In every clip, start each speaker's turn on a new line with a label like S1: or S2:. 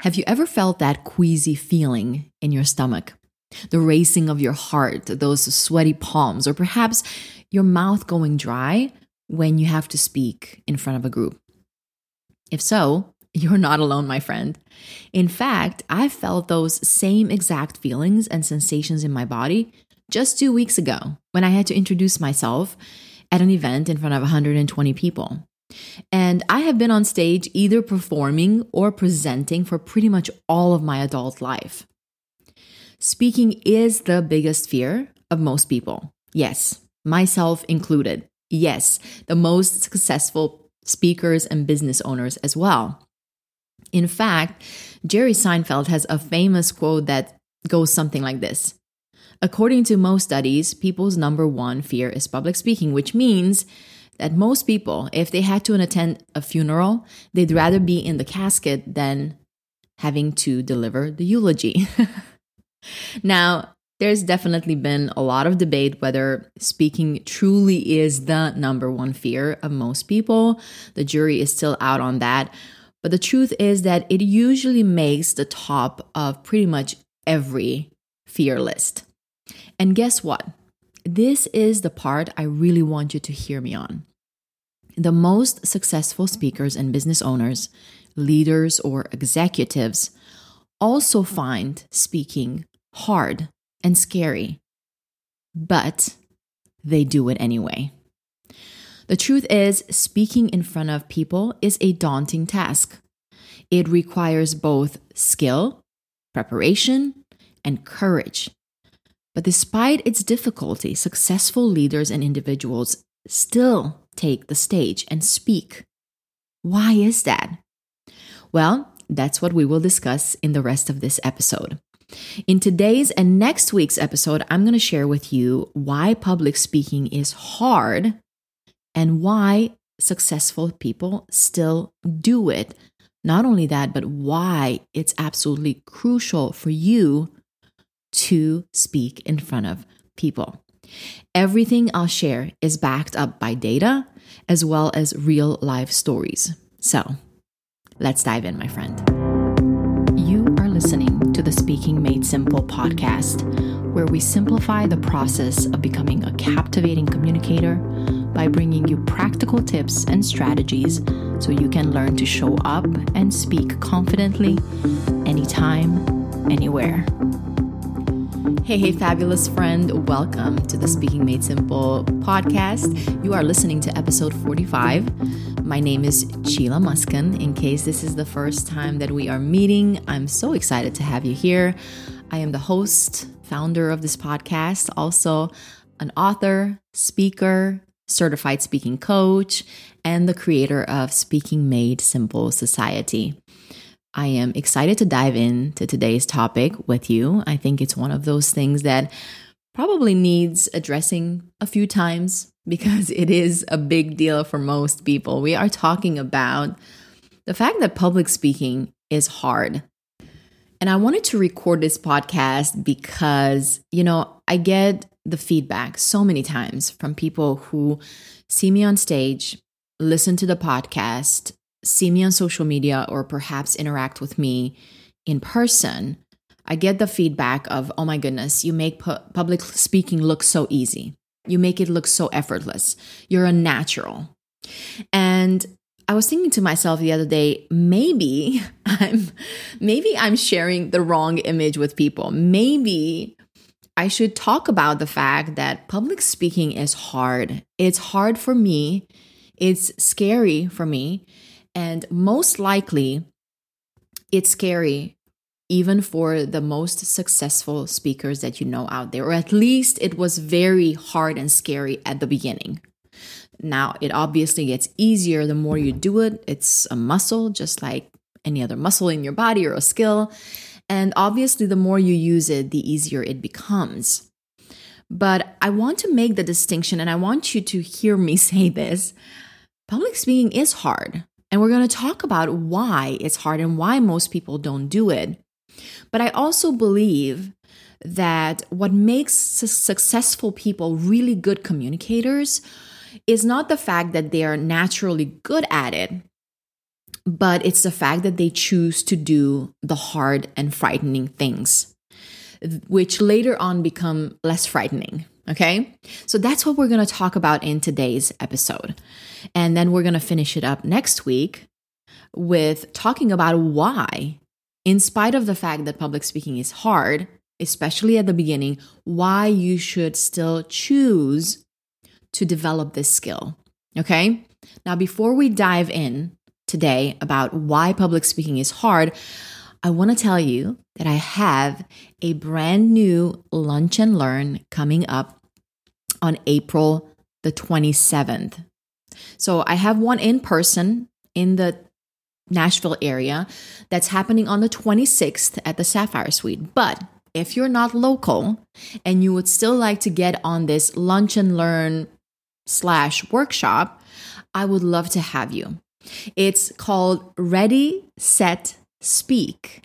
S1: Have you ever felt that queasy feeling in your stomach? The racing of your heart, those sweaty palms, or perhaps your mouth going dry when you have to speak in front of a group? If so, you're not alone, my friend. In fact, I felt those same exact feelings and sensations in my body just two weeks ago when I had to introduce myself at an event in front of 120 people. And I have been on stage either performing or presenting for pretty much all of my adult life. Speaking is the biggest fear of most people. Yes, myself included. Yes, the most successful speakers and business owners as well. In fact, Jerry Seinfeld has a famous quote that goes something like this According to most studies, people's number one fear is public speaking, which means that most people, if they had to attend a funeral, they'd rather be in the casket than having to deliver the eulogy. now, there's definitely been a lot of debate whether speaking truly is the number one fear of most people. The jury is still out on that. But the truth is that it usually makes the top of pretty much every fear list. And guess what? This is the part I really want you to hear me on. The most successful speakers and business owners, leaders, or executives also find speaking hard and scary, but they do it anyway. The truth is, speaking in front of people is a daunting task. It requires both skill, preparation, and courage. But despite its difficulty, successful leaders and individuals still take the stage and speak. Why is that? Well, that's what we will discuss in the rest of this episode. In today's and next week's episode, I'm going to share with you why public speaking is hard and why successful people still do it. Not only that, but why it's absolutely crucial for you to speak in front of people. Everything I'll share is backed up by data as well as real life stories. So let's dive in, my friend. You are listening to the Speaking Made Simple podcast, where we simplify the process of becoming a captivating communicator by bringing you practical tips and strategies so you can learn to show up and speak confidently anytime, anywhere. Hey, hey, fabulous friend. Welcome to the Speaking Made Simple podcast. You are listening to episode 45. My name is Csilla Muscan. In case this is the first time that we are meeting, I'm so excited to have you here. I am the host, founder of this podcast, also an author, speaker, certified speaking coach, and the creator of Speaking Made Simple Society. I am excited to dive into today's topic with you. I think it's one of those things that probably needs addressing a few times because it is a big deal for most people. We are talking about the fact that public speaking is hard. And I wanted to record this podcast because, you know, I get the feedback so many times from people who see me on stage, listen to the podcast, see me on social media or perhaps interact with me in person, I get the feedback of, oh my goodness, you make pu- public speaking look so easy. You make it look so effortless. You're a natural. And I was thinking to myself the other day, maybe I'm maybe I'm sharing the wrong image with people. Maybe I should talk about the fact that public speaking is hard. It's hard for me. It's scary for me. And most likely, it's scary even for the most successful speakers that you know out there, or at least it was very hard and scary at the beginning. Now, it obviously gets easier the more you do it. It's a muscle, just like any other muscle in your body or a skill. And obviously, the more you use it, the easier it becomes. But I want to make the distinction, and I want you to hear me say this public speaking is hard. And we're going to talk about why it's hard and why most people don't do it. But I also believe that what makes successful people really good communicators is not the fact that they are naturally good at it, but it's the fact that they choose to do the hard and frightening things, which later on become less frightening. Okay. So that's what we're going to talk about in today's episode. And then we're going to finish it up next week with talking about why, in spite of the fact that public speaking is hard, especially at the beginning, why you should still choose to develop this skill. Okay. Now, before we dive in today about why public speaking is hard, I want to tell you that I have a brand new lunch and learn coming up on April the 27th. So I have one in person in the Nashville area that's happening on the 26th at the Sapphire Suite. But if you're not local and you would still like to get on this lunch and learn slash workshop, I would love to have you. It's called Ready, Set, Speak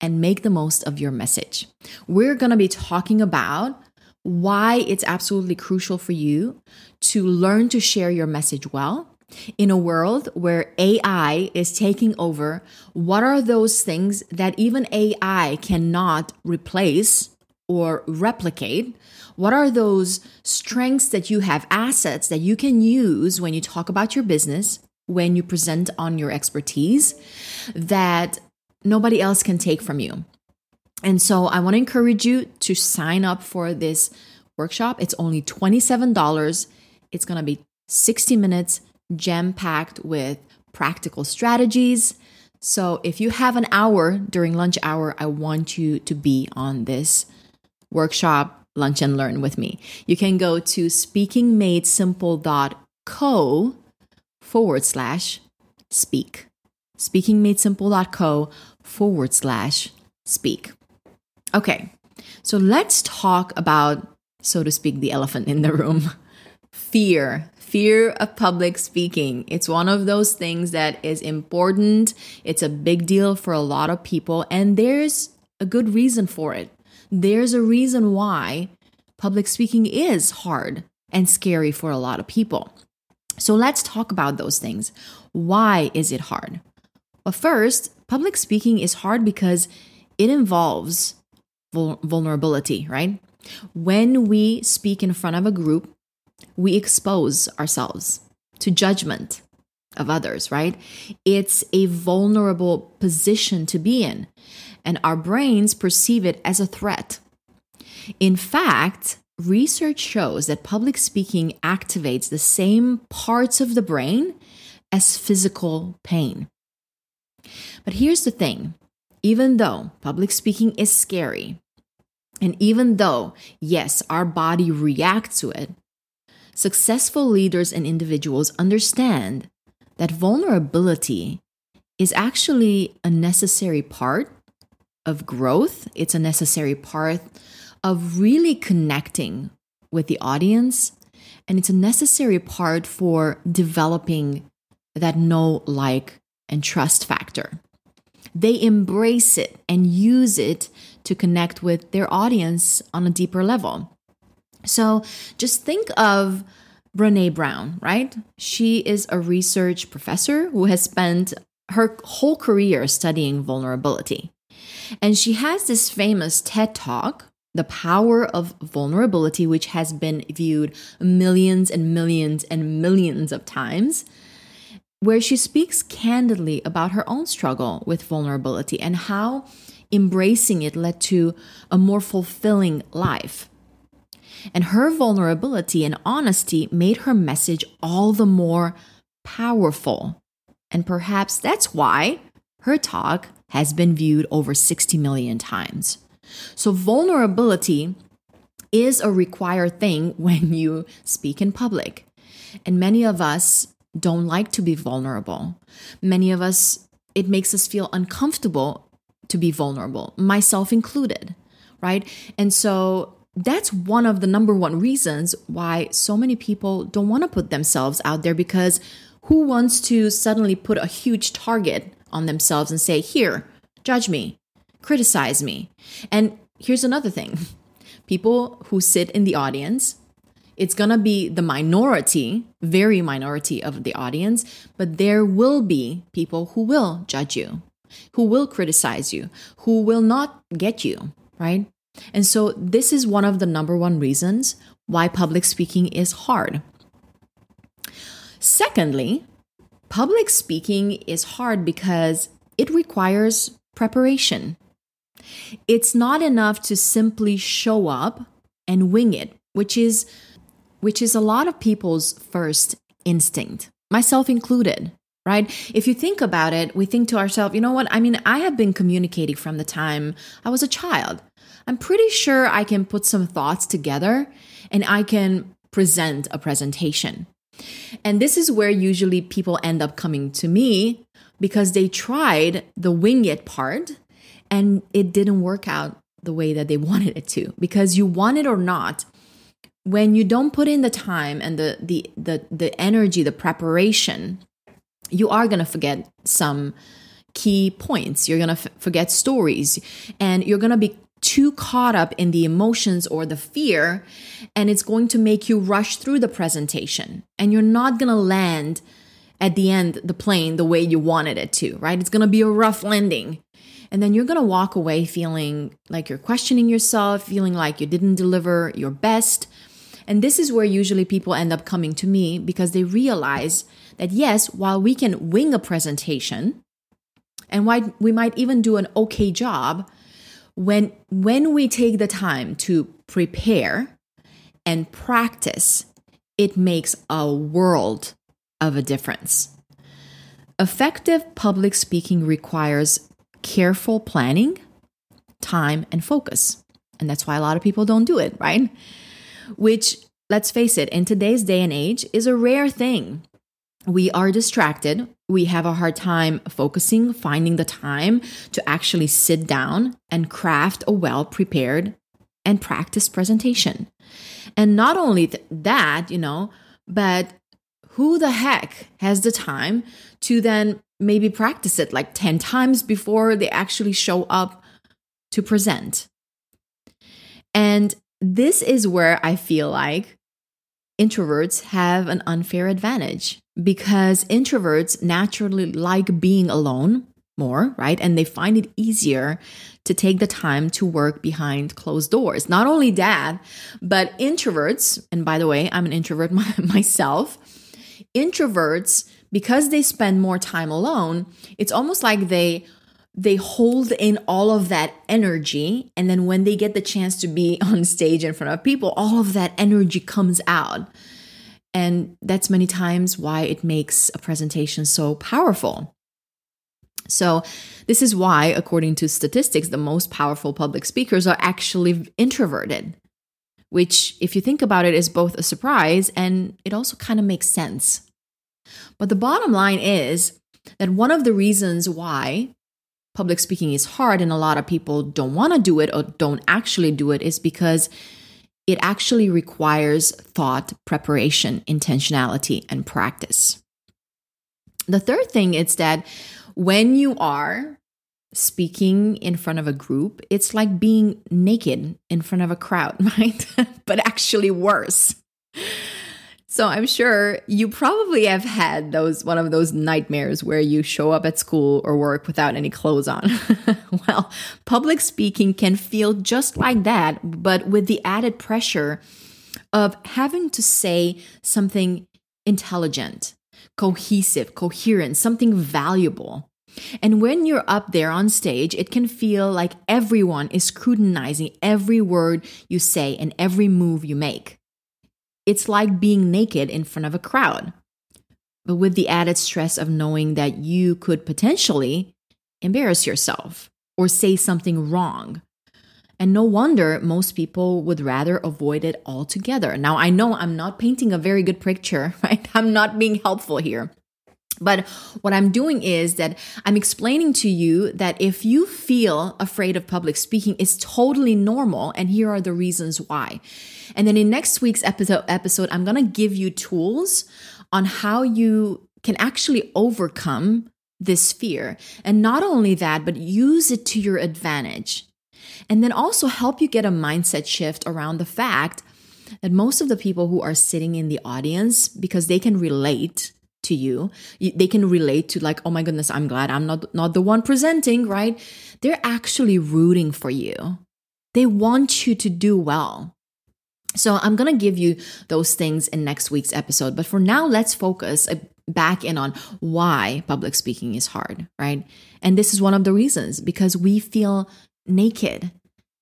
S1: and make the most of your message. We're going to be talking about why it's absolutely crucial for you to learn to share your message well. In a world where AI is taking over, what are those things that even AI cannot replace or replicate? What are those strengths that you have, assets that you can use when you talk about your business, when you present on your expertise that nobody else can take from you? And so I want to encourage you to sign up for this workshop. It's only $27. It's going to be 60 minutes, jam packed with practical strategies. So if you have an hour during lunch hour, I want you to be on this workshop, lunch and learn with me. You can go to speakingmadesimple.co forward slash speak. Speakingmadesimple.co forward slash speak. Okay, so let's talk about, so to speak, the elephant in the room fear. Fear of public speaking. It's one of those things that is important. It's a big deal for a lot of people, and there's a good reason for it. There's a reason why public speaking is hard and scary for a lot of people. So let's talk about those things. Why is it hard? Well, first, public speaking is hard because it involves vulnerability, right? When we speak in front of a group, we expose ourselves to judgment of others, right? It's a vulnerable position to be in, and our brains perceive it as a threat. In fact, research shows that public speaking activates the same parts of the brain as physical pain. But here's the thing even though public speaking is scary, and even though, yes, our body reacts to it, successful leaders and individuals understand that vulnerability is actually a necessary part of growth. It's a necessary part of really connecting with the audience. And it's a necessary part for developing that know, like, and trust factor. They embrace it and use it to connect with their audience on a deeper level. So just think of Brene Brown, right? She is a research professor who has spent her whole career studying vulnerability. And she has this famous TED talk, The Power of Vulnerability, which has been viewed millions and millions and millions of times where she speaks candidly about her own struggle with vulnerability and how embracing it led to a more fulfilling life. And her vulnerability and honesty made her message all the more powerful. And perhaps that's why her talk has been viewed over 60 million times. So, vulnerability is a required thing when you speak in public. And many of us don't like to be vulnerable. Many of us, it makes us feel uncomfortable to be vulnerable, myself included, right? And so that's one of the number one reasons why so many people don't want to put themselves out there because who wants to suddenly put a huge target on themselves and say, Here, judge me, criticize me? And here's another thing people who sit in the audience It's going to be the minority, very minority of the audience, but there will be people who will judge you, who will criticize you, who will not get you, right? And so, this is one of the number one reasons why public speaking is hard. Secondly, public speaking is hard because it requires preparation. It's not enough to simply show up and wing it, which is which is a lot of people's first instinct, myself included, right? If you think about it, we think to ourselves, you know what? I mean, I have been communicating from the time I was a child. I'm pretty sure I can put some thoughts together and I can present a presentation. And this is where usually people end up coming to me because they tried the wing it part and it didn't work out the way that they wanted it to. Because you want it or not, when you don't put in the time and the the the, the energy, the preparation, you are going to forget some key points. You're going to forget stories and you're going to be too caught up in the emotions or the fear, and it's going to make you rush through the presentation. And you're not going to land at the end the plane the way you wanted it to, right? It's going to be a rough landing. And then you're going to walk away feeling like you're questioning yourself, feeling like you didn't deliver your best. And this is where usually people end up coming to me because they realize that yes, while we can wing a presentation and why we might even do an okay job, when when we take the time to prepare and practice it makes a world of a difference. Effective public speaking requires careful planning time and focus. And that's why a lot of people don't do it right? Which let's face it in today's day and age is a rare thing we are distracted. We have a hard time focusing, finding the time to actually sit down and craft a well prepared and practiced presentation. And not only th- that, you know, but who the heck has the time to then maybe practice it like 10 times before they actually show up to present? And this is where I feel like introverts have an unfair advantage because introverts naturally like being alone more, right? And they find it easier to take the time to work behind closed doors. Not only that, but introverts, and by the way, I'm an introvert myself, introverts, because they spend more time alone, it's almost like they they hold in all of that energy and then when they get the chance to be on stage in front of people all of that energy comes out and that's many times why it makes a presentation so powerful. So, this is why, according to statistics, the most powerful public speakers are actually introverted, which, if you think about it, is both a surprise and it also kind of makes sense. But the bottom line is that one of the reasons why public speaking is hard and a lot of people don't want to do it or don't actually do it is because it actually requires thought, preparation, intentionality, and practice. The third thing is that when you are speaking in front of a group, it's like being naked in front of a crowd, right? but actually worse. So I'm sure you probably have had those one of those nightmares where you show up at school or work without any clothes on. well, public speaking can feel just like that, but with the added pressure of having to say something intelligent, cohesive, coherent, something valuable. And when you're up there on stage, it can feel like everyone is scrutinizing every word you say and every move you make. It's like being naked in front of a crowd, but with the added stress of knowing that you could potentially embarrass yourself or say something wrong. And no wonder most people would rather avoid it altogether. Now, I know I'm not painting a very good picture, right? I'm not being helpful here. But what I'm doing is that I'm explaining to you that if you feel afraid of public speaking, it's totally normal. And here are the reasons why. And then in next week's episode, episode I'm going to give you tools on how you can actually overcome this fear. And not only that, but use it to your advantage. And then also help you get a mindset shift around the fact that most of the people who are sitting in the audience, because they can relate to you, they can relate to like, oh my goodness, I'm glad I'm not not the one presenting, right? They're actually rooting for you. They want you to do well. So I'm going to give you those things in next week's episode, but for now let's focus uh, back in on why public speaking is hard, right? And this is one of the reasons because we feel naked.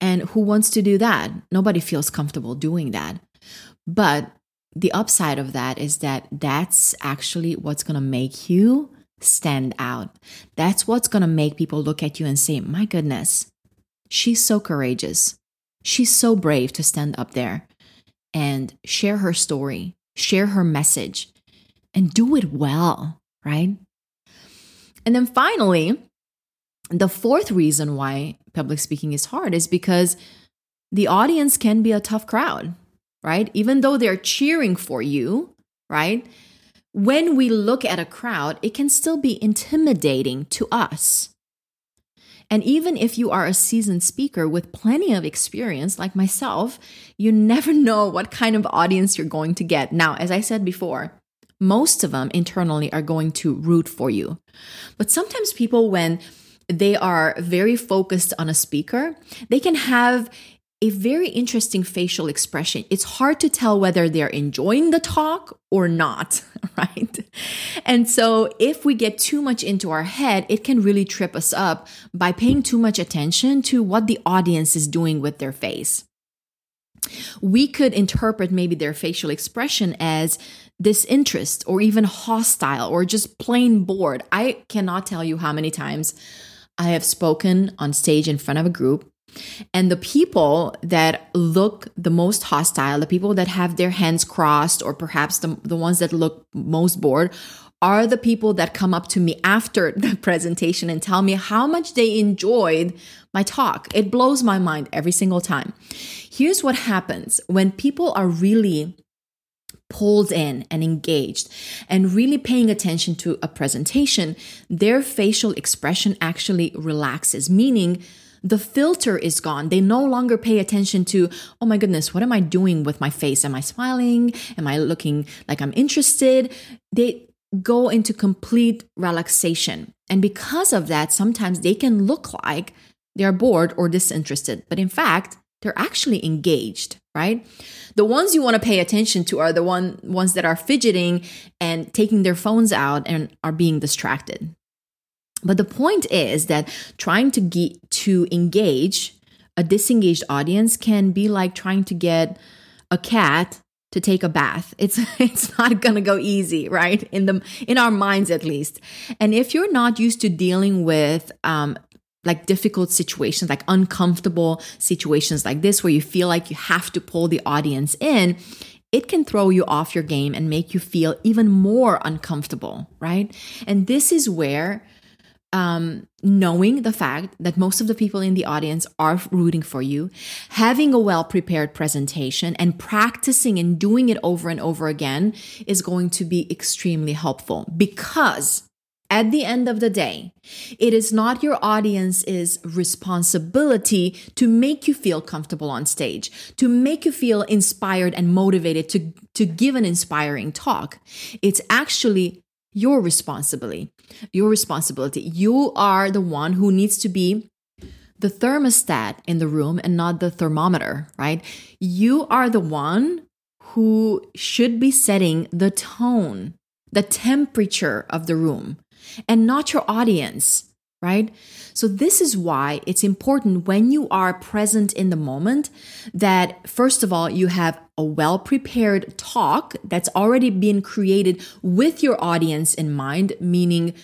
S1: And who wants to do that? Nobody feels comfortable doing that. But the upside of that is that that's actually what's going to make you stand out. That's what's going to make people look at you and say, my goodness, she's so courageous. She's so brave to stand up there and share her story, share her message, and do it well, right? And then finally, the fourth reason why public speaking is hard is because the audience can be a tough crowd, right? Even though they're cheering for you, right? When we look at a crowd, it can still be intimidating to us. And even if you are a seasoned speaker with plenty of experience, like myself, you never know what kind of audience you're going to get. Now, as I said before, most of them internally are going to root for you. But sometimes people, when they are very focused on a speaker, they can have a very interesting facial expression. It's hard to tell whether they're enjoying the talk or not, right? And so, if we get too much into our head, it can really trip us up by paying too much attention to what the audience is doing with their face. We could interpret maybe their facial expression as disinterest or even hostile or just plain bored. I cannot tell you how many times I have spoken on stage in front of a group and the people that look the most hostile, the people that have their hands crossed, or perhaps the, the ones that look most bored, are the people that come up to me after the presentation and tell me how much they enjoyed my talk. It blows my mind every single time. Here's what happens when people are really pulled in and engaged and really paying attention to a presentation, their facial expression actually relaxes, meaning the filter is gone. They no longer pay attention to, oh my goodness, what am I doing with my face? Am I smiling? Am I looking like I'm interested? They go into complete relaxation. And because of that, sometimes they can look like they're bored or disinterested. But in fact, they're actually engaged, right? The ones you want to pay attention to are the one ones that are fidgeting and taking their phones out and are being distracted. But the point is that trying to get to engage a disengaged audience can be like trying to get a cat to take a bath. It's it's not going to go easy, right? In the in our minds at least. And if you're not used to dealing with um, like difficult situations, like uncomfortable situations like this, where you feel like you have to pull the audience in, it can throw you off your game and make you feel even more uncomfortable, right? And this is where um, knowing the fact that most of the people in the audience are rooting for you, having a well prepared presentation, and practicing and doing it over and over again is going to be extremely helpful because at the end of the day, it is not your audience's responsibility to make you feel comfortable on stage, to make you feel inspired and motivated to, to give an inspiring talk. It's actually your responsibility. Your responsibility. You are the one who needs to be the thermostat in the room and not the thermometer, right? You are the one who should be setting the tone, the temperature of the room and not your audience, right? So, this is why it's important when you are present in the moment that, first of all, you have a well prepared talk that's already been created with your audience in mind, meaning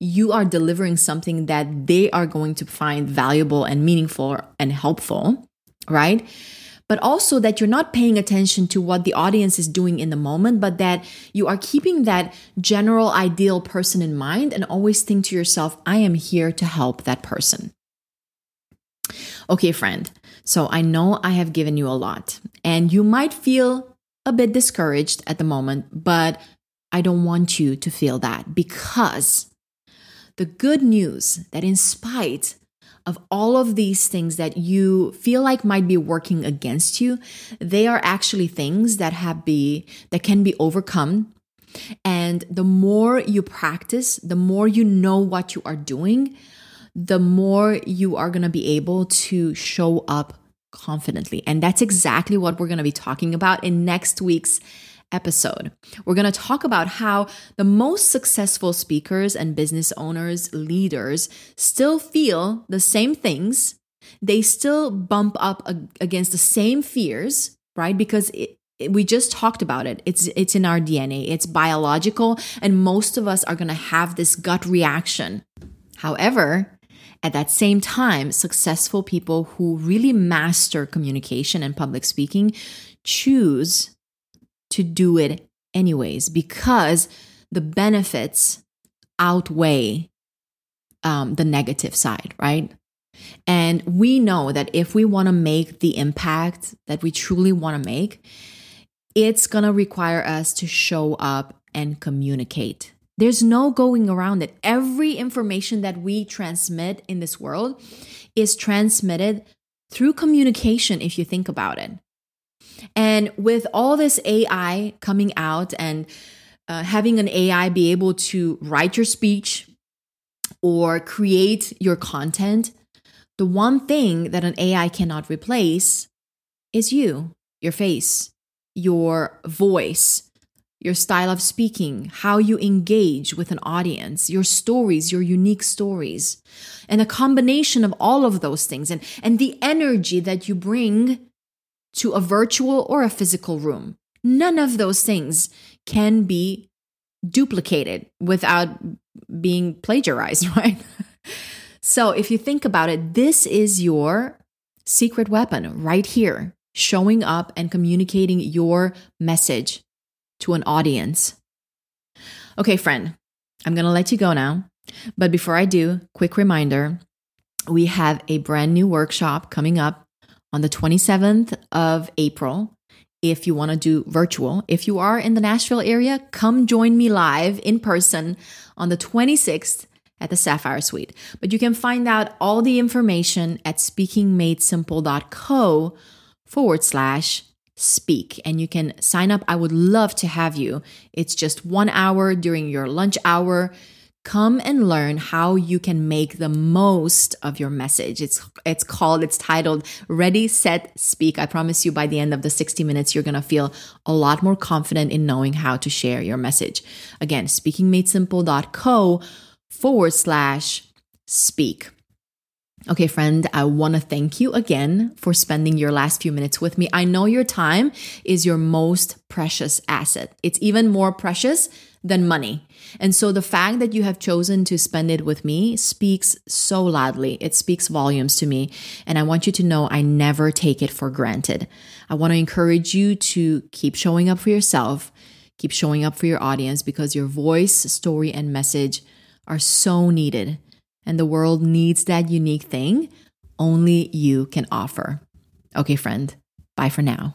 S1: you are delivering something that they are going to find valuable and meaningful and helpful, right? But also that you're not paying attention to what the audience is doing in the moment, but that you are keeping that general ideal person in mind and always think to yourself, I am here to help that person. Okay, friend. So I know I have given you a lot, and you might feel a bit discouraged at the moment, but I don't want you to feel that because the good news that in spite of all of these things that you feel like might be working against you, they are actually things that have be that can be overcome. And the more you practice, the more you know what you are doing, the more you are going to be able to show up confidently. And that's exactly what we're going to be talking about in next week's episode. We're going to talk about how the most successful speakers and business owners, leaders still feel the same things. They still bump up against the same fears, right? Because it, we just talked about it. It's it's in our DNA. It's biological and most of us are going to have this gut reaction. However, at that same time, successful people who really master communication and public speaking choose to do it anyways because the benefits outweigh um, the negative side, right? And we know that if we want to make the impact that we truly want to make, it's going to require us to show up and communicate. There's no going around it. Every information that we transmit in this world is transmitted through communication, if you think about it. And with all this AI coming out and uh, having an AI be able to write your speech or create your content, the one thing that an AI cannot replace is you, your face, your voice, your style of speaking, how you engage with an audience, your stories, your unique stories, and a combination of all of those things. And, and the energy that you bring to a virtual or a physical room. None of those things can be duplicated without being plagiarized, right? so if you think about it, this is your secret weapon right here, showing up and communicating your message to an audience. Okay, friend, I'm going to let you go now. But before I do, quick reminder we have a brand new workshop coming up on the 27th of April. If you want to do virtual, if you are in the Nashville area, come join me live in person on the 26th at the Sapphire Suite. But you can find out all the information at speakingmadesimple.co forward slash speak and you can sign up. I would love to have you. It's just one hour during your lunch hour. Come and learn how you can make the most of your message. It's it's called, it's titled Ready, Set, Speak. I promise you by the end of the 60 minutes, you're gonna feel a lot more confident in knowing how to share your message. Again, speakingmadesimple.co forward slash speak. Okay, friend, I want to thank you again for spending your last few minutes with me. I know your time is your most precious asset. It's even more precious than money. And so the fact that you have chosen to spend it with me speaks so loudly. It speaks volumes to me. And I want you to know I never take it for granted. I want to encourage you to keep showing up for yourself, keep showing up for your audience because your voice, story, and message are so needed and the world needs that unique thing only you can offer. Okay, friend, bye for now.